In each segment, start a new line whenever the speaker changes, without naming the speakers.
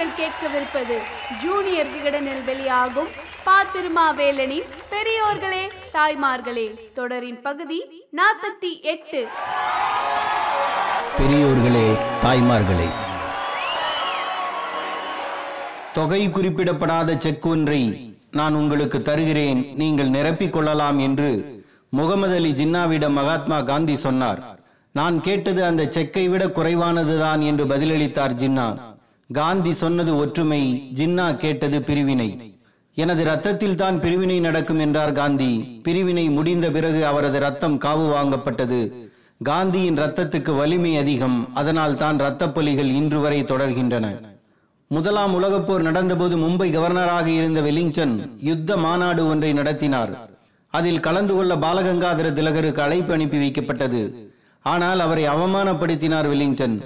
நீங்கள் கேட்கவிருப்பது ஜூனியர் விகடனில் வெளியாகும் பா திருமாவேலனின் பெரியோர்களே தாய்மார்களே. தொடரின் பகுதி நாற்பத்தி எட்டு.
பெரியோர்களே தாய்மார்களே. தொகை குறிப்பிடப்படாத செக் ஒன்றை நான் உங்களுக்கு தருகிறேன். நீங்கள் நிரப்பிக் கொள்ளலாம் என்று முகமது அலி ஜின்னாவிடம் மகாத்மா காந்தி சொன்னார். நான் கேட்டது அந்த செக்கை விட குறைவானதுதான் என்று பதிலளித்தார் ஜின்னா. காந்தி சொன்னது ஒற்றுமை ஜின்னா கேட்டது பிரிவினை. எனது ரத்தத்தில் தான் பிரிவினை நடக்கும் என்றார் காந்தி. பிரிவினை முடிந்த பிறகு அவரது ரத்தம் காவு வாங்கப்பட்டது. காந்தியின் ரத்தத்துக்கு வலிமை அதிகம். அதனால் தான் இரத்தப்பலிகள் இன்று வரை தொடர்கின்றன. முதலாம் உலகப்போர் நடந்தபோது மும்பை கவர்னராக இருந்த வெலிங்டன் யுத்த மாநாடு ஒன்றை நடத்தினார். அதில் கலந்து கொள்ள பாலகங்காதர திலகருக்கு அழைப்பு அனுப்பி வைக்கப்பட்டது. ஆனால் அவரை அவமானப்படுத்தினார் வெலிங்டன்.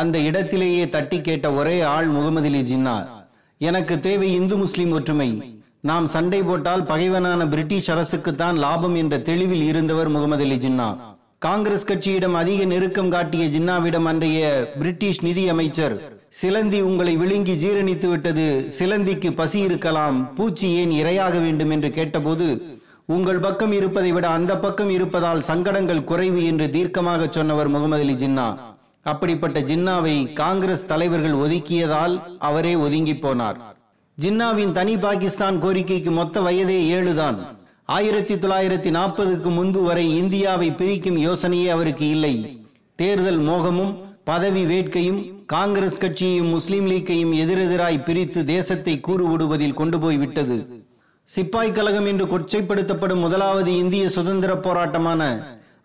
அந்த இடத்திலேயே தட்டி கேட்ட ஒரே ஆள் முகமது அலி ஜின்னா. எனக்கு தேவை இந்து முஸ்லிம் ஒற்றுமை. நாம் சண்டை போட்டால் பகைவனான பிரிட்டிஷ் அரசுக்குத்தான் லாபம் என்ற தெளிவில் இருந்தவர் முகமது அலி ஜின்னா. காங்கிரஸ் கட்சியிடம் அதிக நெருக்கம் காட்டிய ஜின்னாவிடம் அன்றைய பிரிட்டிஷ் நிதி அமைச்சர் சிலந்தி உங்களை விழுங்கி ஜீரணித்து விட்டது. சிலந்திக்கு பசி இருக்கலாம். பூச்சி ஏன் இரையாக வேண்டும்? என்று கேட்டபோது உங்கள் பக்கம் இருப்பதை விட அந்த பக்கம் இருப்பதால் சங்கடங்கள் குறைவு என்று தீர்க்கமாக சொன்னவர் முகமது அலி ஜின்னா. அப்படிப்பட்ட ஜின்னாவை காங்கிரஸ் தலைவர்கள் ஒதுக்கியதால் அவரே ஒதுங்கி போனார். ஜின்னாவின் தனி பாகிஸ்தான் கோரிக்கைக்கு மொத்த வயதே ஏழுதான். ஆயிரத்தி தொள்ளாயிரத்தி நாற்பதுக்கு முன்பு வரை இந்தியாவை பிரிக்கும் யோசனையே அவருக்கு இல்லை. தேர்தல் மோகமும் பதவி வேட்கையும் காங்கிரஸ் கட்சியையும் முஸ்லிம் லீக்கையும் எதிரெதிராய் பிரித்து தேசத்தை கூறுவிடுவதில் கொண்டு போய் விட்டது. சிப்பாய் கழகம் என்று கொச்சைப்படுத்தப்படும் முதலாவது இந்திய சுதந்திர போராட்டமான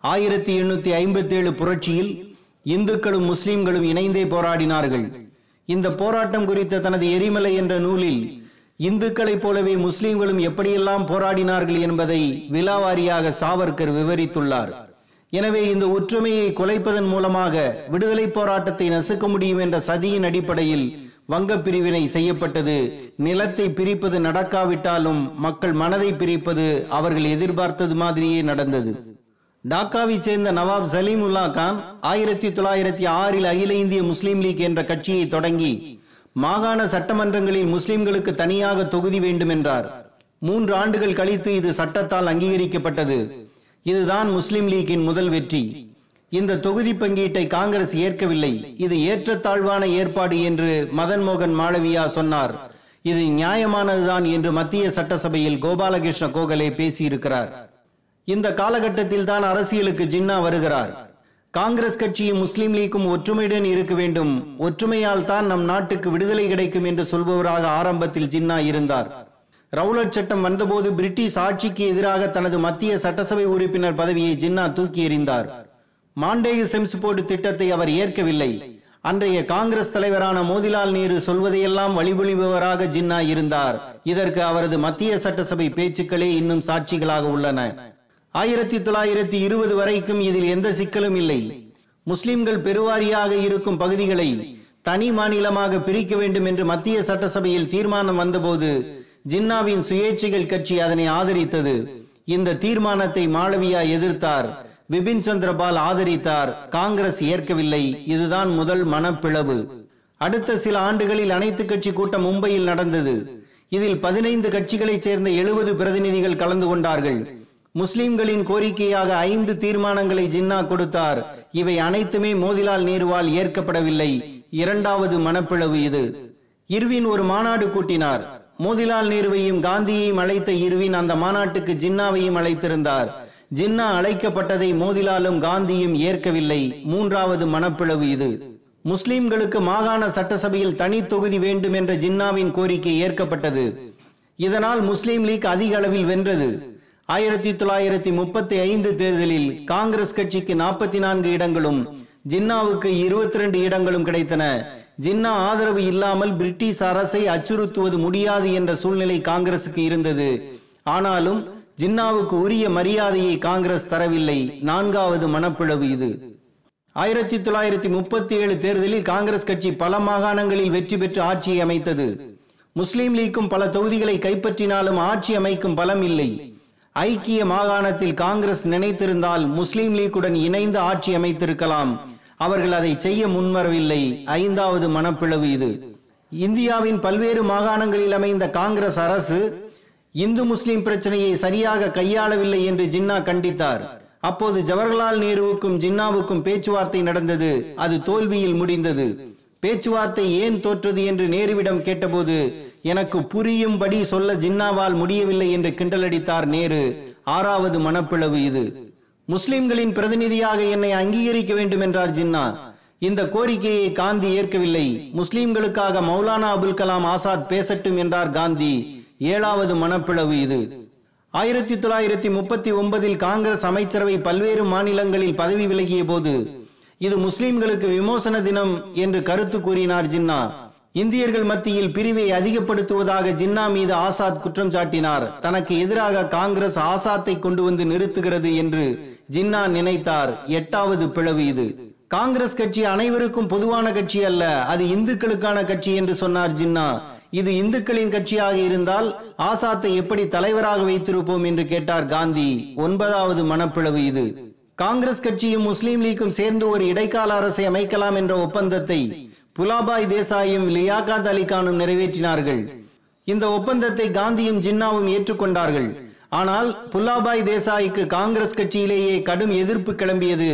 ஆயிரத்தி எண்ணூத்தி ஐம்பத்தி ஏழு புரட்சியில் இந்துக்களும் முஸ்லிம்களும் இணைந்தே போராடினார்கள். இந்த போராட்டம் குறித்த தனது எரிமலை என்ற நூலில் இந்துக்களைப் போலவே முஸ்லிம்களும் எப்படியெல்லாம் போராடினார்கள் என்பதை விலாவாரியாக சாவர்கர் விவரித்துள்ளார். எனவே இந்த ஒற்றுமையை குலைப்பதன் மூலமாக விடுதலை போராட்டத்தை நசுக்க முடியும் என்ற சதியின் அடிப்படையில் வங்க பிரிவினை செய்யப்பட்டது. நிலத்தை பிரிப்பது நடக்காவிட்டாலும் மக்கள் மனதை பிரிப்பது அவர்கள் எதிர்பார்த்தது மாதிரியே நடந்தது. டாக்காவை சேர்ந்த நவாப் சலீமுல்லா கான் ஆயிரத்தி தொள்ளாயிரத்தி ஆறில் அகில இந்திய முஸ்லீம் லீக் என்ற கட்சியை தொடங்கி மாகாண சட்டமன்றங்களில் முஸ்லிம்களுக்கு தனியாக தொகுதி வேண்டும் என்றார். மூன்று ஆண்டுகள் கழித்து இது சட்டத்தால் அங்கீகரிக்கப்பட்டது. இதுதான் முஸ்லிம் லீக்கின் முதல் வெற்றி. இந்த தொகுதி பங்கீட்டை காங்கிரஸ் ஏற்கவில்லை. இது ஏற்றத்தாழ்வான ஏற்பாடு என்று மதன் மோகன் மாளவியா சொன்னார். இது நியாயமானதுதான் என்று மத்திய சட்டசபையில் கோபாலகிருஷ்ண கோகலே பேசியிருக்கிறார். இந்த காலகட்டத்தில் தான் அரசியலுக்கு ஜின்னா வருகிறார். காங்கிரஸ் கட்சியும் முஸ்லிம் லீக்கும் ஒற்றுமையுடன் இருக்க வேண்டும். ஒற்றுமையால் தான் நம் நாட்டுக்கு விடுதலை கிடைக்கும் என்று சொல்பவராக ஆரம்பத்தில் ஜின்னா இருந்தார். ரவுலட் சட்டம் வந்தபோது பிரிட்டிஷ் ஆட்சிக்கு எதிராக தனது மத்திய சட்டசபை உறுப்பினர் பதவியை ஜின்னா தூக்கி எறிந்தார். மாண்டேய செம்ஸ் போர்டு திட்டத்தை அவர் ஏற்கவில்லை. அன்றைய காங்கிரஸ் தலைவரான மோதிலால் நேரு சொல்வதையெல்லாம் வழிபொழிபவராக ஜின்னா இருந்தார். இதற்கு அவரது மத்திய சட்டசபை பேச்சுக்களே இன்னும் சாட்சிகளாக உள்ளன. ஆயிரத்தி தொள்ளாயிரத்தி இருபது வரைக்கும் இதில் எந்த சிக்கலும் இல்லை. முஸ்லிம்கள் பெருவாரியாக இருக்கும் பகுதிகளை தனி மாநிலமாக பிரிக்க வேண்டும் என்று மத்திய சட்டசபையில் தீர்மானம் வந்தபோது ஜின்னாவின் சுயேட்சைகள் கட்சி அதனை ஆதரித்தது. இந்த தீர்மானத்தை மாளவியா எதிர்த்தார். பிபின் சந்திரபால் ஆதரித்தார். காங்கிரஸ் ஏற்கவில்லை. இதுதான் முதல் மனப்பிளவு. அடுத்த சில ஆண்டுகளில் அனைத்து கட்சி கூட்டம் மும்பையில் நடந்தது. இதில் பதினைந்து கட்சிகளைச் சேர்ந்த எழுபது பிரதிநிதிகள் கலந்து கொண்டார்கள். முஸ்லிம்களின் கோரிக்கையாக ஐந்து தீர்மானங்களை ஜின்னா கொடுத்தார். இவை அனைத்துமே மோதிலால் நேருவால் ஏற்கப்படவில்லை. இரண்டாவது மனப்பிளவு இது. இர்வின் ஒரு மாநாடு கூட்டினார். மோதிலால் நேருவையும் காந்தியையும் அழைத்த இர்வின் அந்த மாநாட்டுக்கு ஜின்னாவையும் அழைத்திருந்தார். ஜின்னா அழைக்கப்பட்டதை மோதிலாலும் காந்தியும் ஏற்கவில்லை. மூன்றாவது மனப்பிளவு இது. முஸ்லிம்களுக்கு மாகாண சட்டசபையில் தனி தொகுதி வேண்டும் என்ற ஜின்னாவின் கோரிக்கை ஏற்கப்பட்டது. இதனால் முஸ்லிம் லீக் அதிக அளவில் வென்றது. ஆயிரத்தி தொள்ளாயிரத்தி முப்பத்தி ஐந்து தேர்தலில் காங்கிரஸ் கட்சிக்கு நாற்பத்தி நான்கு இடங்களும் ஜின்னாவுக்கு இருபத்தி ரெண்டு இடங்களும் கிடைத்தன. ஜின்னா ஆதரவு இல்லாமல் பிரிட்டிஷ் அரசை அச்சுறுத்துவது முடியாது என்ற சூழ்நிலை காங்கிரசுக்கு இருந்தது. ஆனாலும் ஜின்னாவுக்கு உரிய மரியாதையை காங்கிரஸ் தரவில்லை. நான்காவது மனப்பிளவு இது. ஆயிரத்தி தொள்ளாயிரத்தி முப்பத்தி ஏழு தேர்தலில் காங்கிரஸ் கட்சி பல மாகாணங்களில் வெற்றி பெற்று ஆட்சியை அமைத்தது. முஸ்லீம் லீக்கும் பல தொகுதிகளை கைப்பற்றினாலும் ஆட்சி அமைக்கும் பலம் இல்லை. ஐக்கிய மாகாணத்தில் காங்கிரஸ் நினைத்திருந்தால் முஸ்லீம் லீக்குடன் இணைந்து ஆட்சி அமைத்திருக்கலாம். அவர்கள் அதை செய்ய முன்வரவில்லை. ஐந்தாவது மனப்பிளவு இது. இந்தியாவின் பல்வேறு மாகாணங்களில் அமைந்த காங்கிரஸ் அரசு இந்து முஸ்லிம் பிரச்சனையை சரியாக கையாளவில்லை என்று ஜின்னா கண்டித்தார். அப்போது ஜவஹர்லால் நேருவுக்கும் ஜின்னாவுக்கும் பேச்சுவார்த்தை நடந்தது. அது தோல்வியில் முடிந்தது. பேச்சுவார்த்தை ஏன் தோற்றது என்று நேருவிடம் கேட்டபோது எனக்கு புரியும்படி சொல்ல ஜின்னாவால் முடியவில்லை என்று கிண்டலடித்தார் நேரு. ஆறாவது மனப்பிளவு இது. முஸ்லிம்களின் பிரதிநிதியாக என்னை அங்கீகரிக்க வேண்டும் என்றார் ஜின்னா. இந்த கோரிக்கையை காந்தி ஏற்கவில்லை. முஸ்லிம்களுக்காக மௌலானா அபுல் கலாம் ஆசாத் பேசட்டும் என்றார் காந்தி. ஏழாவது மனப்பிளவு இது. ஆயிரத்தி தொள்ளாயிரத்தி முப்பத்தி ஒன்பதில் காங்கிரஸ் அமைச்சரவை பல்வேறு மாநிலங்களில் பதவி விலகிய போது இது முஸ்லிம்களுக்கு விமோசன தினம் என்று கருத்து கூறினார் ஜின்னா. இந்தியர்கள் மத்தியில் பிரிவை அதிகப்படுத்துவதாக ஜின்னா மீது ஆசாத் குற்றம் சாட்டினார். தனக்கு எதிராக காங்கிரஸ் ஆசாத்தை கொண்டு வந்து நிறுத்துகிறது என்று ஜின்னா நினைத்தார். எட்டாவது பிளவு இது. காங்கிரஸ் கட்சி அனைவருக்கும் பொதுவான கட்சி அல்ல அது இந்துக்களுக்கான கட்சி என்று சொன்னார் ஜின்னா. இது இந்துக்களின் கட்சியாக இருந்தால் ஆசாத்தை எப்படி தலைவராக வைத்திருப்போம் என்று கேட்டார் காந்தி. ஒன்பதாவது மனப்பிளவு இது. காங்கிரஸ் கட்சியும் முஸ்லீம் லீக்கும் சேர்ந்து ஒரு இடைக்கால அரசை அமைக்கலாம் என்ற ஒப்பந்தத்தை புலாபாய் தேசாயும் லியாகாத் அலி கானும் நிறைவேற்றினார்கள். இந்த ஒப்பந்தத்தை காந்தியும் ஜின்னாவும் ஏற்றுக்கொண்டார்கள். ஆனால் புல்லாபாய் தேசாய்க்கு காங்கிரஸ் கட்சியிலேயே கடும் எதிர்ப்பு கிளம்பியது.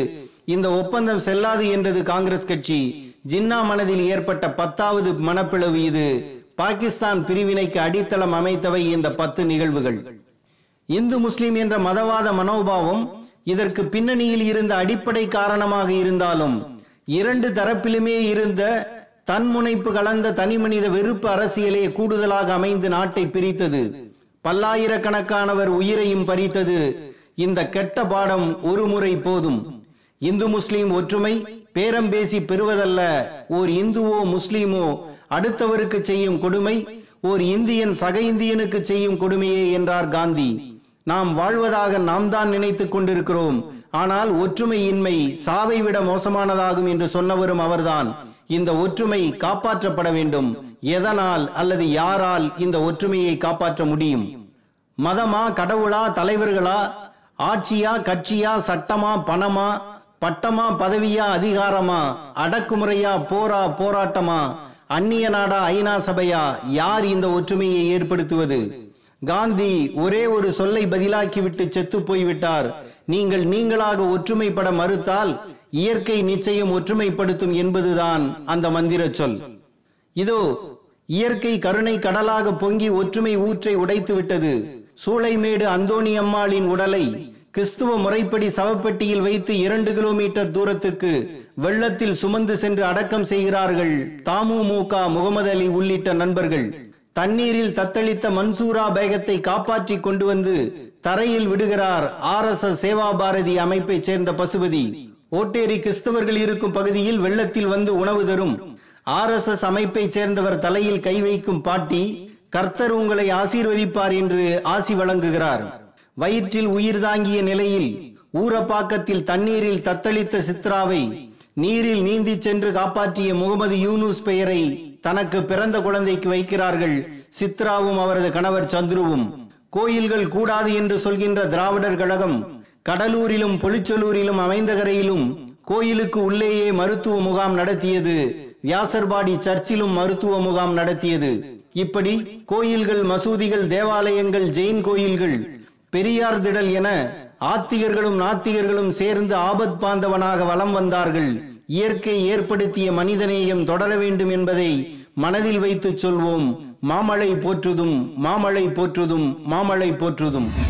இந்த ஒப்பந்தம் செல்லாது என்றது காங்கிரஸ் கட்சி. ஜின்னா மனதில் ஏற்பட்ட பத்தாவது மனப்பிளவு இது. பாகிஸ்தான் பிரிவினைக்கு அடித்தளம் அமைத்தவை இந்த பத்து நிகழ்வுகள். இந்து முஸ்லிம் என்ற மதவாத மனோபாவம் இதற்கு பின்னணியில் இருந்த அடிப்படை காரணமாக இருந்தாலும் இரண்டு தரப்பிலுமே இருந்த தன்முனைப்பு கலந்த தனிமனித வெறுப்பு அரசியலே கூடுதலாக அமைந்து நாட்டை பிரித்தது. பல்லாயிரக்கணக்கானவர் உயிரையும் பறித்தது. இந்த கெட்ட பாடம் ஒரு முறை போதும். இந்து முஸ்லிம் ஒற்றுமை பேரம் பேசி பெறுவதல்ல. ஓர் இந்துவோ முஸ்லிமோ அடுத்தவருக்கு செய்யும் கொடுமை ஓர் இந்தியன் சக இந்தியனுக்கு செய்யும் கொடுமையே என்றார் காந்தி. நாம் வாழ்வதாக நாம் தான் நினைத்துக் கொண்டிருக்கிறோம். ஆனால் ஒற்றுமையின்மை சாவை விட மோசமானதாகும் என்று சொன்னவரும் அவர்தான். இந்த ஒற்றுமை காப்பாற்றப்பட வேண்டும். எதனால் அல்லது யாரால் இந்த ஒற்றுமையை காப்பாற்ற முடியும்? மதமா கடவுளா தலைவர்களா? ஆட்சியா கட்சியா சட்டமா பணமா? பட்டமா பதவியா அதிகாரமா? அடக்குமுறையா போரா போராட்டமா? அந்நிய நாடா ஐநா சபையா? யார் இந்த ஒற்றுமையை ஏற்படுத்துவது? காந்தி ஒரே ஒரு சொல்லை பதிலாக்கிவிட்டு செத்து போய்விட்டார். நீங்கள் நீங்களாக ஒற்றுமைப்பட மறுத்தால் இயற்கை நிச்சயம் ஒற்றுமைப்படுத்தும் என்பதுதான் அந்த மந்திர சொல். இதோ இயற்கை கருணை கடலாக பொங்கி ஒற்றுமை ஊற்றை உடைத்து விட்டது. சூளைமேடு அந்தோணி அம்மாளின் உடலை கிறிஸ்துவ முறைப்படி சவப்பெட்டியில் வைத்து இரண்டு கிலோமீட்டர் தூரத்துக்கு வெள்ளத்தில் சுமந்து சென்று அடக்கம் செய்கிறார்கள் தாமுமுக முகமது அலி உள்ளிட்ட நண்பர்கள். தண்ணீரில் தத்தளித்த மன்சூரா பேகத்தை காப்பாற்றி கொண்டு வந்து தரையில் விடுகிறார் R S S Seva Bharati அமைப்பைச் சேர்ந்த பசுபதி. ஓட்டேரி கிறிஸ்தவர்கள் இருக்கும் பகுதியில் வெள்ளத்தில் வந்து உணவு தரும். ஆர் எஸ் எஸ் அமைப்பை சேர்ந்தவர் தலையில் கை வைக்கும் பாட்டி கர்த்தர் உங்களை ஆசீர்வதிப்பார் என்று ஆசி வழங்குகிறார். வயிற்றில் உயிர் தாங்கிய நிலையில் ஊரப்பாக்கத்தில் தண்ணீரில் தத்தளித்த சித்ராவை நீரில் நீந்தி சென்று காப்பாற்றிய முகமது யூனுஸ் பெயரை தனக்கு பிறந்த குழந்தைக்கு வைக்கிறார்கள். சித்ராவும் அவரது கணவர் சந்துருவும். கோயில்கள் கூடாது என்று சொல்கின்ற திராவிடர் கழகம் கடலூரிலும் பொலிச்சலூரிலும் அமைந்த கரையிலும் கோயிலுக்கு உள்ளேயே மருத்துவ முகாம் நடத்தியது. வியாசர்பாடி சர்ச்சிலும் மருத்துவ முகாம் நடத்தியது. இப்படி கோயில்கள் மசூதிகள் தேவாலயங்கள் ஜெயின் கோயில்கள் பெரியார் திடல் என ஆத்திகர்களும் நாத்திகர்களும் சேர்ந்து ஆபத் பாந்தவனாக வலம் வந்தார்கள். இயற்கை ஏற்படுத்திய மனிதநேயம் தொடர வேண்டும் என்பதை மனதில் வைத்துச் சொல்வோம். மாமழை போற்றுதும் மாமழை போற்றுதும் மாமழை போற்றுதும்.